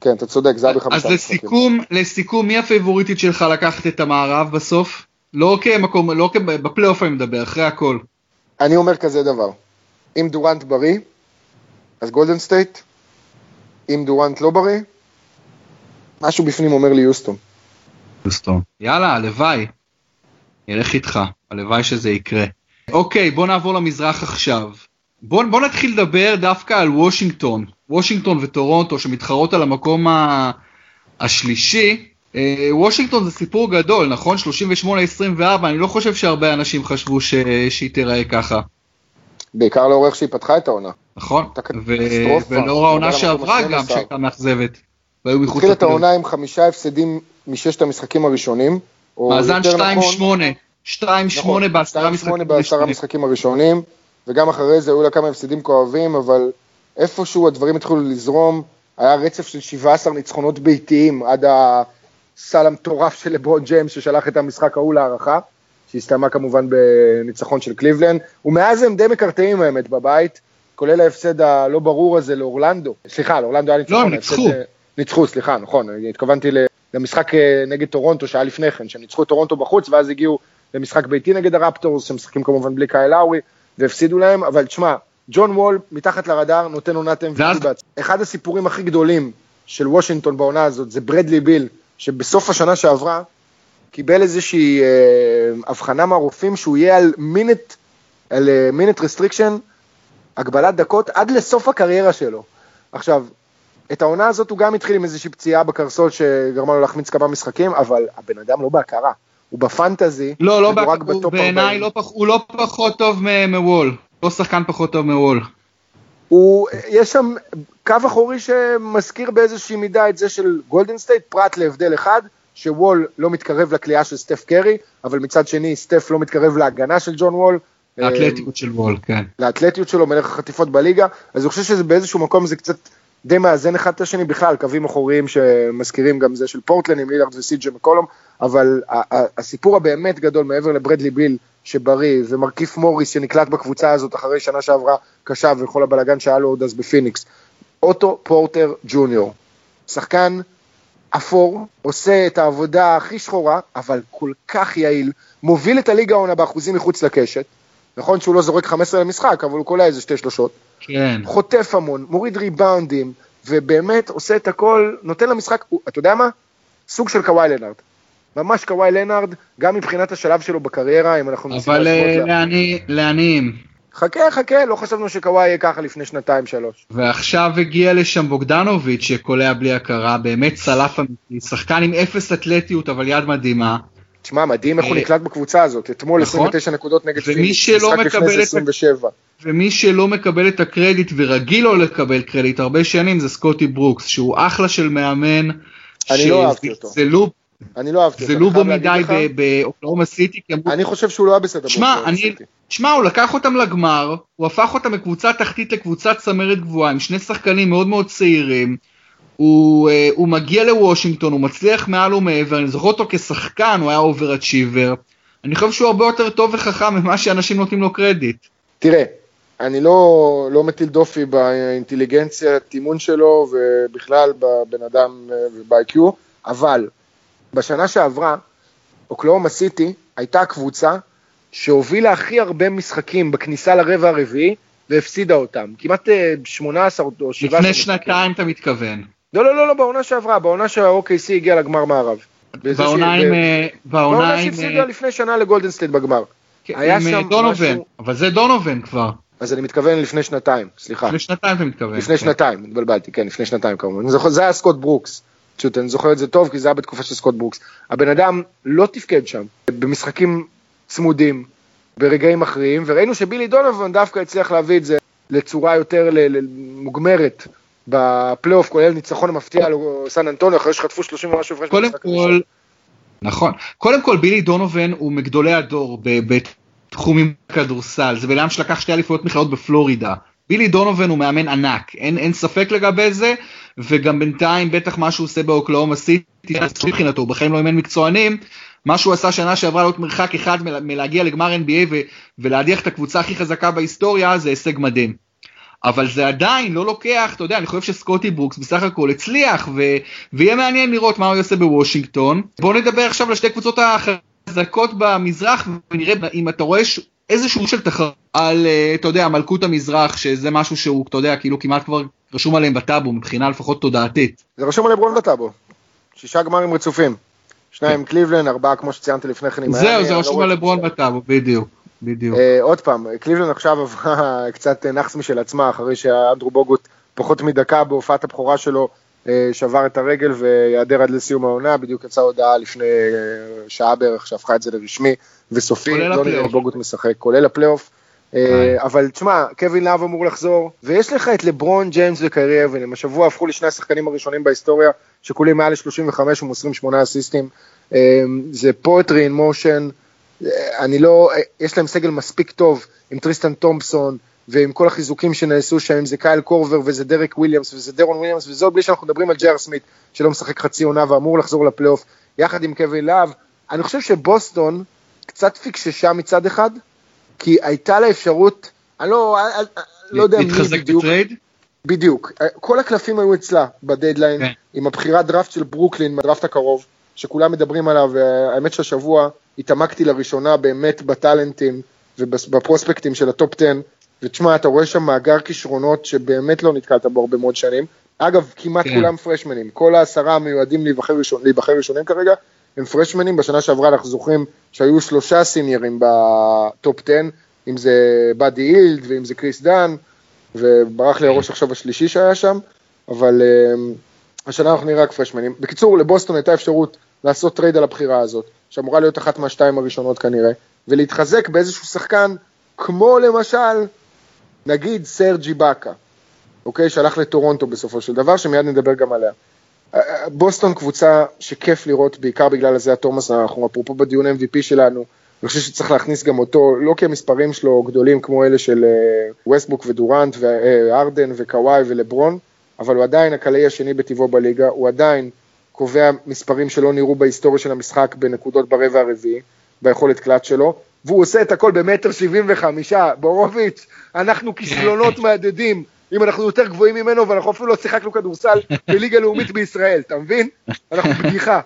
כן, אתה צודק, זה היה אז בחמישה משחקים. לסיכום, לסיכום, מי הפייבוריטית שלך לקחת את המערב בסוף? לא כמקום, לא כ... בפלייאוף אני מדבר, אחרי הכל. אני אומר כזה דבר, אם דורנט בריא, אז גולדן סטייט, אם דורנט לא בריא, משהו בפנים אומר לי יוסטון. יוסטון. יאללה, הלוואי. נלך איתך, הלוואי שזה יקרה. אוקיי, בוא נעבור למזרח עכשיו. בוא, בוא נתחיל לדבר דווקא על וושינגטון. וושינגטון וטורונטו שמתחרות על המקום ה... השלישי. אה, וושינגטון זה סיפור גדול, נכון? 38-24, אני לא חושב שהרבה אנשים חשבו ש... שהיא תיראה ככה, בעיקר לאור איך שהיא פתחה את העונה. נכון? ולאור העונה שעברה גם, ה-12. שהייתה מאכזבת. והיו מחוץ התחיל את. העונה עם חמישה הפסדים מששת המשחקים הראשונים. מאזן יותר 2-8. נכון, 2-8 נכון, בעשרה 2-8. המשחקים הראשונים. וגם אחרי זה היו לה כמה הפסדים כואבים, אבל איפשהו הדברים התחילו לזרום, היה רצף של 17 ניצחונות ביתיים עד הסל המטורף של לברון ג'יימס ששלח את המשחק ההוא להארכה, שהסתיימה כמובן בניצחון של קליבלנד, ומאז הם די מקרטעים האמת בבית, כולל ההפסד הלא ברור הזה לאורלנדו, סליחה, לאורלנדו היה ניצחון. לא, הם ניצחו. ניצחו, סליחה, נכון, התכוונתי למשחק אה, נגד טורונטו שהיה לפני כן, שהם ניצחו את טורונטו בחוץ ואז הגיעו למשחק ביתי נגד הרפטורס, שמשחקים כמובן בלי קייל לאורי, והפסידו להם, אבל תשמע, ג'ון וול מתחת לרדאר נותן עונת MVP בעצמו. אחד הסיפורים הכי גדולים של וושינגטון בעונה הזאת זה ברדלי ביל, שבסוף השנה שעברה קיבל איזושהי אה, הבחנה מהרופאים שהוא יהיה על minute, על minute אה, restriction, הגבלת דקות עד לסוף הקריירה שלו. עכשיו, את העונה הזאת הוא גם התחיל עם איזושהי פציעה בקרסול שגרמה לו להחמיץ כמה משחקים, אבל הבן אדם לא בהכרה. הוא בפנטזי, לא, לא, בטופ 40. בעיניי לא, הוא לא פחות טוב מוול, לא שחקן פחות טוב מוול. הוא, יש שם קו אחורי שמזכיר באיזושהי מידה את זה של גולדן סטייט, פרט להבדל אחד, שוול לא מתקרב לקליעה של סטף קרי, אבל מצד שני סטף לא מתקרב להגנה של ג'ון וול. לאתלטיות של וול, כן. לאתלטיות שלו, מלך החטיפות בליגה, אז אני חושב שבאיזשהו מקום זה קצת די מאזן אחד את השני, בכלל קווים אחוריים שמזכירים גם זה של פורטלנד עם לילארד וסי ג'יי מקולום, אבל הסיפור הבאמת גדול מעבר לברדלי ביל שבריא, ומרקיף מוריס שנקלט בקבוצה הזאת אחרי שנה שעברה קשה וכל הבלאגן שהיה לו עוד אז בפיניקס, אוטו פורטר ג'וניור, שחקן אפור, עושה את העבודה הכי שחורה, אבל כל כך יעיל, מוביל את הליגה העונה באחוזים מחוץ לקשת, נכון שהוא לא זורק 15 למשחק, אבל הוא קולע איזה שתי שלושות. כן. חוטף המון, מוריד ריבאונדים, ובאמת עושה את הכל, נותן למשחק, אתה יודע מה? סוג של קוואי לנארד. ממש קוואי לנארד, גם מבחינת השלב שלו בקריירה, אם אנחנו מנסים אבל אה, לעניים. חכה, חכה, לא חשבנו שקוואי יהיה ככה לפני שנתיים, שלוש. ועכשיו הגיע לשם בוגדנוביץ' שקולע בלי הכרה, באמת צלף אמיתי, שחקן עם אפס אתלטיות אבל יד מדהימה. תשמע, מדהים איך הוא אה, נקלט בקבוצה הזאת, אתמול 29 נכון. נקודות נגד פיניקס, משחק לפני 27. ומי שלא מקבל את הקרדיט ורגיל לו לקבל קרדיט הרבה שנים זה סקוטי ברוקס, שהוא אחלה של מאמן. אני לא אהבתי אותו. אני לא אהבתי אותו. זה לא בו מדי באוקלהומה סיטי. אני חושב שהוא לא היה בסדר באוקלהומה סיטי. שמע, הוא לקח אותם לגמר, הוא הפך אותם מקבוצה תחתית לקבוצת צמרת גבוהה עם שני שחקנים מאוד מאוד צעירים. הוא, אה, הוא מגיע לוושינגטון, הוא מצליח מעל ומעבר, אני זוכר אותו כשחקן, הוא היה over-achiever. אני חושב שהוא הרבה יותר טוב וחכם ממה שאנשים נותנים לו קרדיט. תראה, אני לא, לא מטיל דופי באינטליגנציה, הטימון שלו ובכלל בבן אדם אה, וב-IQ, אבל בשנה שעברה, אוקלאומה סיטי הייתה קבוצה שהובילה הכי הרבה משחקים בכניסה לרבע הרביעי והפסידה אותם, כמעט 18 אה, או 17 לפני שנתיים אתה מתכוון. לא, לא, לא, לא, בעונה שעברה, בעונה שה-OKC הגיע לגמר מערב. בעונה עם... אה, בעונה שהפסידה לפני שנה לגולדן סטייט בגמר. כן, היה שם דונובן. אבל זה דונובן כבר. אז אני מתכוון לפני שנתיים, סליחה. לפני שנתיים אתה מתכוון. לפני כן. שנתיים, התבלבלתי, כן, לפני שנתיים כמובן. זה היה סקוט ברוקס. פשוט אני זוכר את זה טוב, כי זה היה בתקופה של סקוט ברוקס. הבן אדם לא תפקד שם, במשחקים צמודים, ברגעים מכריעים, וראינו שבילי דונובן דווקא הצליח להביא את זה לצורה יותר מוגמרת בפלייאוף, כולל ניצחון המפתיע על סן אנטוניו, אחרי שחטפו 30 ומשהו הפרש קודם כל, נכון. קודם כל בילי דונובן הוא מגדולי הדור בתחומים כדורסל, זה בן אדם שלקח שתי אליפויות מכללות בפלורידה. בילי דונובן הוא מאמן ענק, אין, אין ספק לגבי זה, וגם בינתיים בטח מה שהוא עושה באוקלאומה סיטי, מבחינתו, בחיים לא אימן מקצוענים, מה שהוא עשה שנה שעברה להיות מרחק אחד מלהגיע לגמר NBA ו- ולהדיח את הקבוצה הכי חזקה בהיסטוריה זה הישג מדהים. אבל זה עדיין לא לוקח, אתה יודע, אני חושב שסקוטי ברוקס בסך הכל הצליח, ו- ויהיה מעניין לראות מה הוא יעשה בוושינגטון. בואו נדבר עכשיו על שתי קבוצות החזקות במזרח, ונראה אם אתה רואה ש- איזשהו של תחרות על, אה, אתה יודע, מלכות המזרח, שזה משהו שהוא, אתה יודע, כאילו כמעט כבר רשום עליהם בטאבו, מבחינה לפחות תודעתית. זה רשום על לברון בטאבו. שישה גמרים רצופים. שניים קליבלן, ארבעה כמו שציינתי לפני כן. זהו, זה רשום על לברון בטאבו, בדיוק. בדיוק. אה, עוד פעם, קליבלנד עכשיו עברה קצת נאחס משל עצמה, אחרי שאנדרו בוגוט פחות מדקה בהופעת הבכורה שלו אה, שבר את הרגל ויעדר עד לסיום העונה, בדיוק יצאה הודעה לפני אה, שעה בערך שהפכה את זה לרשמי וסופי, לא נראה בוגוט משחק, כולל הפלייאוף. אבל תשמע, קווין לאב אמור לחזור, ויש לך את לברון ג'יימס וקיירי אירווינג, השבוע הפכו לשני השחקנים הראשונים בהיסטוריה שקולעים מעל ל-35 ומוסרים 8 אסיסטים, זה poetry in motion, אני לא, יש להם סגל מספיק טוב עם טריסטן תומפסון ועם כל החיזוקים שנעשו שם, אם זה קייל קורבר וזה דרק וויליאמס וזה דרון וויליאמס וזה עוד בלי שאנחנו מדברים על ג'ר סמית שלא משחק חצי עונה ואמור לחזור לפלייאוף יחד עם קווין לאב. אני חושב שבוסטון קצת פיקששה מצד אחד, כי הייתה לה אפשרות, אני לא, אני, לא יודע מי בדיוק. בטרייד? בדיוק. כל הקלפים היו אצלה בדדליין, כן. עם הבחירת דראפט של ברוקלין, מהדראפט הקרוב, שכולם מדברים עליו, והאמת שהשבוע התעמקתי לראשונה באמת בטאלנטים ובפרוספקטים של הטופ 10, ותשמע, אתה רואה שם מאגר כישרונות שבאמת לא נתקלת בו הרבה מאוד שנים. אגב, כמעט כן. כולם פרשמנים, כל העשרה המיועדים להיבחר, ראשון, להיבחר ראשונים כרגע, הם פרשמנים, בשנה שעברה אנחנו זוכרים שהיו שלושה סיניירים בטופ 10, אם זה באדי הילד ואם זה קריס דן, וברח לי הראש עכשיו השלישי שהיה שם, אבל אה, השנה אנחנו נראה רק פרשמנים. בקיצור, לבוסטון הייתה אפשרות לעשות טרייד על הבחירה הזאת, שאמורה להיות אחת מהשתיים הראשונות כנראה, ולהתחזק באיזשהו שחקן, כמו למשל, נגיד סרג' איבאקה, אוקיי? שהלך לטורונטו בסופו של דבר, שמיד נדבר גם עליה. בוסטון קבוצה שכיף לראות, בעיקר בגלל אייזאה תומאס, אנחנו אפרופו בדיון MVP שלנו, אני חושב שצריך להכניס גם אותו, לא כי המספרים שלו גדולים כמו אלה של ווסטבוק אה, ודורנט וארדן וקוואי ולברון, אבל הוא עדיין הקלעי השני בטבעו בליגה, הוא עדיין קובע מספרים שלא נראו בהיסטוריה של המשחק בנקודות ברבע הרביעי, ביכולת קלט שלו, והוא עושה את הכל במטר שבעים וחמישה, בורוביץ', אנחנו כישלונות מהדהדים. אם אנחנו יותר גבוהים ממנו ואנחנו אפילו לא שיחקנו כדורסל בליגה לאומית בישראל, אתה מבין? אנחנו בדיחה.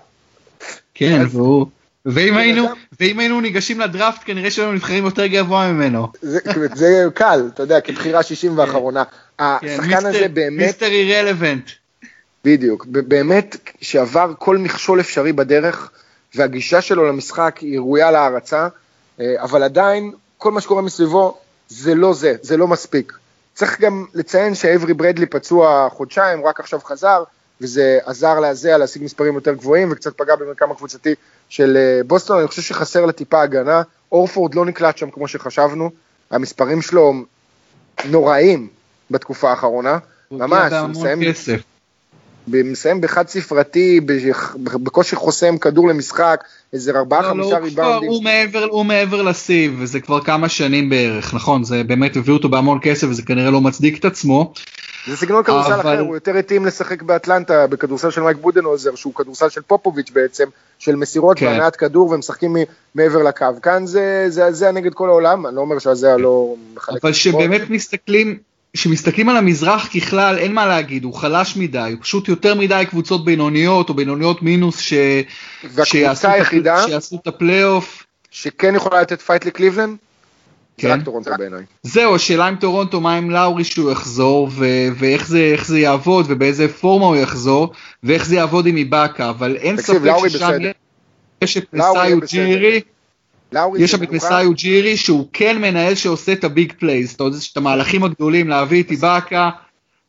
כן, והוא... ואם היינו, ואם היינו ניגשים לדראפט כנראה שהיינו נבחרים יותר גבוה ממנו. זה, זה קל, אתה יודע, כבחירה 60 ואחרונה. כן, השחקן הזה באמת... מיסטר אירלוונט. בדיוק, באמת שעבר כל מכשול אפשרי בדרך, והגישה שלו למשחק היא ראויה להערצה, אה, אבל עדיין כל מה שקורה מסביבו זה לא זה, זה לא מספיק. צריך גם לציין שאברי ברדלי פצוע חודשיים, רק עכשיו חזר, וזה עזר לזה להשיג מספרים יותר גבוהים וקצת פגע במרקם הקבוצתי של אה, בוסטון, אני חושב שחסר לה טיפה הגנה, אורפורד לא נקלט שם כמו שחשבנו, המספרים שלו נוראים בתקופה האחרונה, ממש, הוא מסיים, מסיים בחד ספרתי, בקושי חוסם כדור למשחק, איזה ארבעה לא, לא חמישה ריבאונדים. הוא מעבר, הוא מעבר לשיא, וזה כבר כמה שנים בערך, נכון, זה באמת הביא אותו בהמון כסף וזה כנראה לא מצדיק את עצמו. זה סגנון כדורסל אבל... אחר, הוא יותר התאים לשחק באטלנטה, בכדורסל של מייק בודנהוזר, שהוא כדורסל של פופוביץ' בעצם, של מסירות כן. והנעת כדור ומשחקים מעבר לקו. כאן זה, זה נגד כל העולם, אני לא אומר שזה לא מחלק... אבל שבאמת מסתכלים, כשמסתכלים על המזרח ככלל, אין מה להגיד, הוא חלש מדי, הוא פשוט יותר מדי קבוצות בינוניות, או בינוניות מינוס, ש... שיעשו, היחידה, שיעשו את הפלייאוף. שכן יכולה לתת פייט לקליבלנד? כן. זה רק טורונטו בעיניי. זהו, השאלה עם טורונטו, מה עם לאורי שהוא יחזור, ו- ואיך זה, זה יעבוד, ובאיזה פורמה הוא יחזור, ואיך זה יעבוד עם איבאקה, אבל אין ספק ששם יש את נסאיו ג'ירי, יש שם את נסאיו ג'ירי שהוא כן מנהל שעושה את הביג יודע, את המהלכים הגדולים להביא את איבאקה,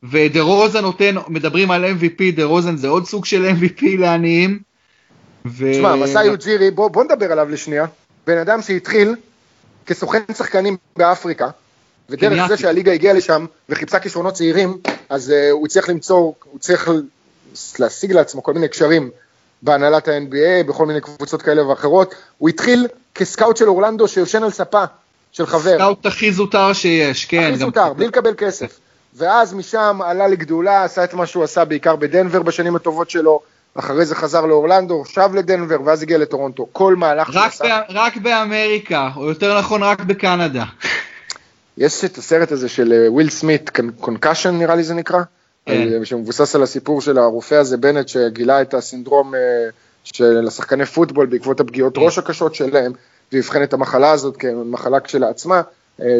ודה רוזן נותן, מדברים על MVP, דה רוזן זה עוד סוג של MVP לעניים. תשמע, מסאיו ג'ירי, בוא, בוא נדבר עליו לשנייה. בן אדם שהתחיל כסוכן שחקנים באפריקה, ודרך זה שהליגה הגיעה לשם וחיפשה כישרונות צעירים, אז uh, הוא הצליח למצוא, הוא צריך להשיג לעצמו כל מיני קשרים בהנהלת ה-NBA, בכל מיני קבוצות כאלה ואחרות. הוא התחיל כסקאוט של אורלנדו שישן על ספה של חבר. סקאוט הכי זוטר שיש, כן. הכי זוטר, בלי לקבל כסף. ואז משם עלה לגדולה, עשה את מה שהוא עשה בעיקר בדנבר בשנים הטובות שלו, אחרי זה חזר לאורלנדו, שב לדנבר, ואז הגיע לטורונטו. כל מהלך שהוא עשה... רק באמריקה, או יותר נכון רק בקנדה. יש את הסרט הזה של וויל סמית, concussion נראה לי זה נקרא, כן. אה, שמבוסס על הסיפור של הרופא הזה, בנט, שגילה את הסינדרום אה, של השחקני פוטבול בעקבות הפגיעות כן. ראש הקשות שלהם, ואבחן את המחלה הזאת כמחלה כשלעצמה,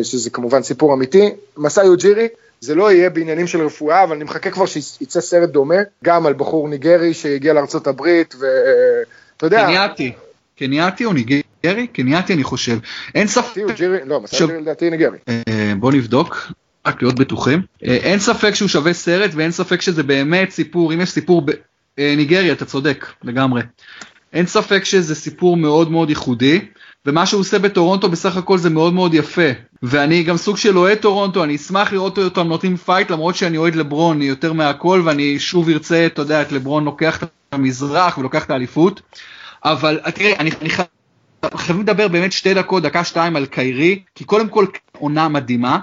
שזה כמובן סיפור אמיתי. מסאי יוג'ירי, זה לא יהיה בעניינים של רפואה, אבל אני מחכה כבר שיצא סרט דומה, גם על בחור ניגרי שהגיע לארצות הברית, ואתה יודע... קנייתי, קנייתי או ניגרי? קנייתי אני חושב. אין ספק... לא, מסאי לדעתי ניגרי. אה, בוא נבדוק. רק להיות בטוחים. אה, אין ספק שהוא שווה סרט ואין ספק שזה באמת סיפור, אם יש סיפור בניגריה, אה, אתה צודק לגמרי. אין ספק שזה סיפור מאוד מאוד ייחודי. ומה שהוא עושה בטורונטו בסך הכל זה מאוד מאוד יפה. ואני גם סוג של אוהד טורונטו, אני אשמח לראות אותם נותנים fight למרות שאני אוהד לברון יותר מהכל ואני שוב ארצה, אתה יודע, את לברון לוקח את המזרח ולוקח את האליפות. אבל תראה, אני, אני חייב לדבר באמת שתי דקות, דקה שתיים על קיירי, כי קודם כל עונה מדהימה.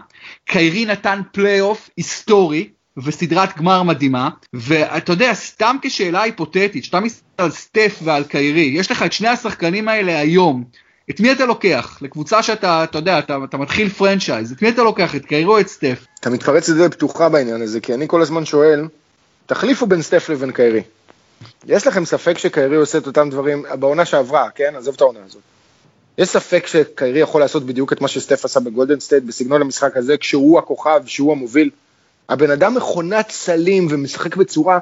קיירי נתן פלייאוף היסטורי, וסדרת גמר מדהימה, ואתה יודע, סתם כשאלה היפותטית, שאתה מסתכל על סטף ועל קיירי, יש לך את שני השחקנים האלה היום, את מי אתה לוקח? לקבוצה שאתה, אתה יודע, אתה, אתה מתחיל franchise, את מי אתה לוקח? את קיירי או את סטף? אתה מתפרץ לדלת פתוחה בעניין הזה, כי אני כל הזמן שואל, תחליפו בין סטף לבין קיירי. יש לכם ספק שקיירי עושה את אותם דברים, בעונה שעברה, כן? עזוב את העונה הזאת. יש ספק שקיירי יכול לעשות בדיוק את מה שסטף עשה בגולדן סטייט בסגנון המשחק הזה, כשהוא הכוכב, שהוא המוביל. הבן אדם מכונת סלים ומשחק בצורה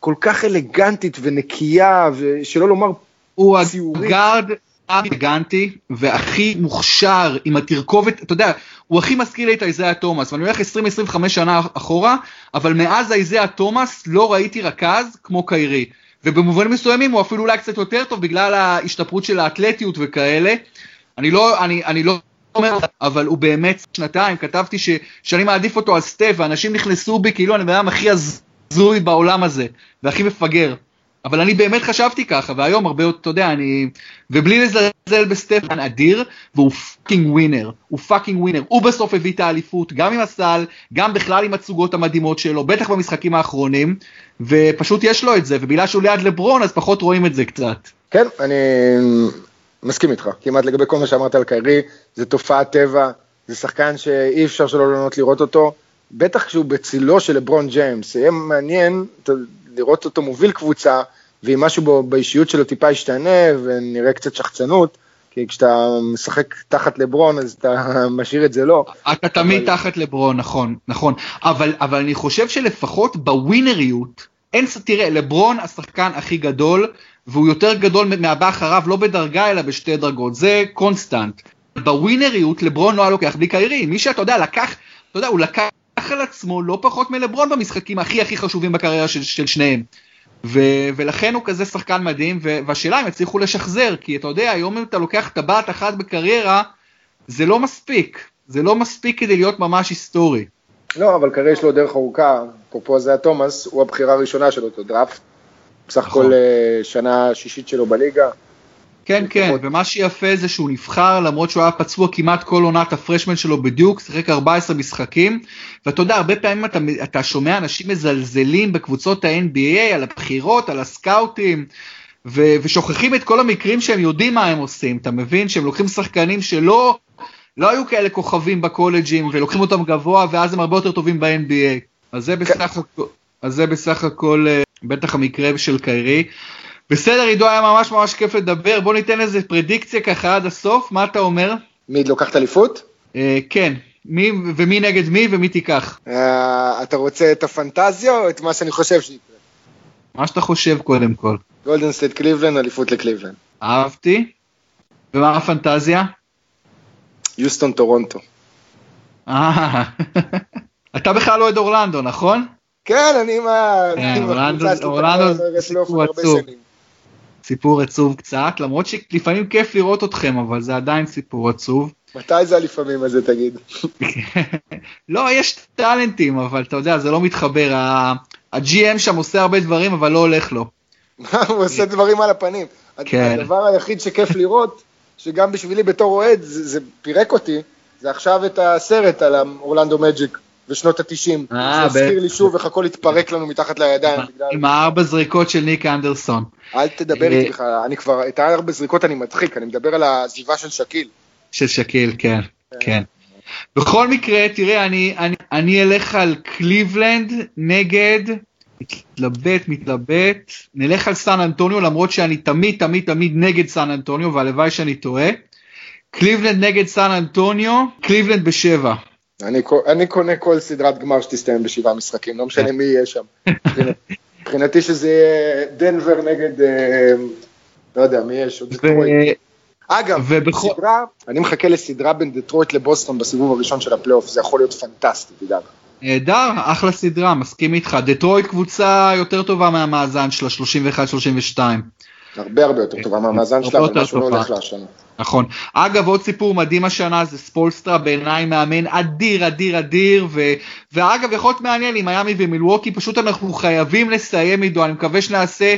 כל כך אלגנטית ונקייה, ושלא לומר הוא הגארד אלגנטי והכי מוכשר עם התרכובת, אתה יודע, הוא הכי מזכיר לי את אייזיאה תומאס, ואני הולך 20-25 שנה אחורה, אבל מאז אייזיאה תומאס לא ראיתי רכז כמו קיירי. ובמובנים מסוימים הוא אפילו אולי קצת יותר טוב בגלל ההשתפרות של האתלטיות וכאלה. אני לא, אני, אני לא אומר, אבל הוא באמת שנתיים, כתבתי ש, שאני מעדיף אותו על סטף, ואנשים נכנסו בי כאילו אני בן הכי הזוי בעולם הזה, והכי מפגר. אבל אני באמת חשבתי ככה, והיום הרבה יותר, אתה יודע, אני... ובלי לזלזל בסטפן אדיר, והוא fucking winner, הוא fucking winner. הוא בסוף הביא את האליפות, גם עם הסל, גם בכלל עם התצוגות המדהימות שלו, בטח במשחקים האחרונים, ופשוט יש לו את זה, ובגלל שהוא ליד לברון, אז פחות רואים את זה קצת. כן, אני מסכים איתך, כמעט לגבי כל מה שאמרת על קיירי, זה תופעת טבע, זה שחקן שאי אפשר שלא לענות לראות אותו, בטח כשהוא בצילו של לברון ג'יימס, יהיה מעניין לראות אותו מוביל קבוצה, ואם משהו בו, באישיות שלו טיפה ישתנה, ונראה קצת שחצנות, כי כשאתה משחק תחת לברון, אז אתה משאיר את זה לא. אתה תמיד אבל... תחת לברון, נכון, נכון. אבל, אבל אני חושב שלפחות בווינריות, אין, תראה, לברון השחקן הכי גדול, והוא יותר גדול מהבא אחריו, לא בדרגה אלא בשתי דרגות, זה קונסטנט. בווינריות לברון לא היה לוקח בלי קיירי, מי שאתה יודע לקח, אתה יודע, הוא לקח על עצמו לא פחות מלברון במשחקים הכי הכי חשובים בקריירה של, של שניהם. ו, ולכן הוא כזה שחקן מדהים, ו, והשאלה אם יצליחו לשחזר, כי אתה יודע, היום אם אתה לוקח טבעת אחת בקריירה, זה לא מספיק, זה לא מספיק כדי להיות ממש היסטורי. לא, אבל כרגע יש לו דרך ארוכה, אפרופו זה התומאס, הוא הבחירה הראשונה של אותו דראפט, בסך הכל נכון. אה, שנה שישית שלו בליגה. כן, כן, ומה שיפה זה שהוא נבחר למרות שהוא היה פצוע כמעט כל עונת הפרשמן שלו בדיוק, שיחק 14 משחקים, ואתה יודע, הרבה פעמים אתה, אתה שומע אנשים מזלזלים בקבוצות ה-NBA על הבחירות, על הסקאוטים, ו- ושוכחים את כל המקרים שהם יודעים מה הם עושים, אתה מבין? שהם לוקחים שחקנים שלא לא היו כאלה כוכבים בקולג'ים ולוקחים אותם גבוה ואז הם הרבה יותר טובים ב-NBA. אז זה בסך הכל, אז זה בסך הכל אה, בטח המקרה של קיירי. בסדר עידו היה ממש ממש כיף לדבר בוא ניתן איזה פרדיקציה ככה עד הסוף מה אתה אומר? מי לוקח את אליפות? אה, כן מי ומי נגד מי ומי תיקח? אה, אתה רוצה את הפנטזיה או את מה שאני חושב שיקרה? מה שאתה חושב קודם כל. גולדן סטייט קליבלנד אליפות לקליבלנד. אהבתי. ומה הפנטזיה? יוסטון טורונטו. אה, אתה בכלל אוהד אורלנדו נכון? כן אני מה... כן, אורלנדו זה סיפור עצוב. סיפור עצוב קצת, למרות שלפעמים כיף לראות אתכם, אבל זה עדיין סיפור עצוב. מתי זה הלפעמים הזה תגיד? לא, יש טאלנטים, אבל אתה יודע, זה לא מתחבר. ה-GM שם עושה הרבה דברים, אבל לא הולך לו. הוא עושה דברים על הפנים. כן. הדבר היחיד שכיף לראות, שגם בשבילי בתור אוהד, זה, זה פירק אותי, זה עכשיו את הסרט על אורלנדו מג'יק. בשנות התשעים. זה הזכיר לי שוב איך הכל התפרק לנו מתחת לידיים. עם הארבע זריקות של ניק אנדרסון. אל תדבר איתי בכלל, אני כבר, את הארבע זריקות אני מצחיק, אני מדבר על העזיבה של שקיל. של שקיל, כן, כן. בכל מקרה, תראה, אני, אני, אני אלך על קליבלנד נגד, מתלבט, מתלבט, נלך על סן אנטוניו, למרות שאני תמיד, תמיד, תמיד נגד סן אנטוניו, והלוואי שאני טועה. קליבלנד נגד סן אנטוניו, קליבלנד בשבע. אני, אני קונה כל סדרת גמר שתסתיים בשבעה משחקים, לא משנה מי יהיה שם. מבחינתי שזה יהיה דנבר נגד, אה, לא יודע, מי יש, או דטרויט. אגב, ובכל... סדרה, אני מחכה לסדרה בין דטרויט לבוסטון בסיבוב הראשון של הפלייאוף, זה יכול להיות פנטסטי, תדאג. נהדר, אחלה סדרה, מסכים איתך. דטרויט קבוצה יותר טובה מהמאזן שלה, 31-32. הרבה הרבה יותר טובה מהמאזן שלה, אבל משהו לא הולך לה השנה. נכון. אגב, עוד סיפור מדהים השנה זה ספולסטרה בעיניי מאמן אדיר, אדיר, אדיר, ו... ואגב, יכול להיות מעניין עם מיאמי ומילווקי, פשוט אנחנו חייבים לסיים עידו, אני מקווה שנעשה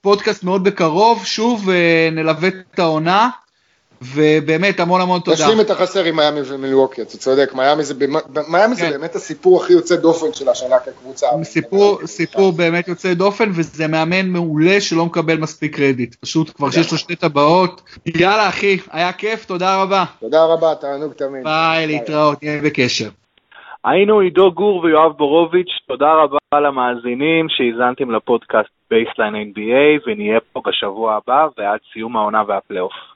פודקאסט מאוד בקרוב, שוב אה, נלווה את העונה, ובאמת המון המון תודה. נשלים את החסר עם מיאמי ומילווקי, אתה צודק, מיאמי זה, מיאמי כן. זה באמת הסיפור הכי יוצא דופן של השנה כקבוצה. סיפור, סיפור באמת יוצא דופן, וזה מאמן מעולה שלא מקבל מספיק קרדיט, פשוט כבר שיש לו שתי טבעות. יאללה אחי, היה כיף, תודה רבה. תודה רבה, תענוג תמיד. ביי, להתראות, נהיה בקשר. היינו עידו גור ויואב בורוביץ', תודה רבה למאזינים שהאזנתם לפודקאסט בייסליין NBA, ונהיה פה בשבוע הבא ועד סיום העונה והפלייאוף.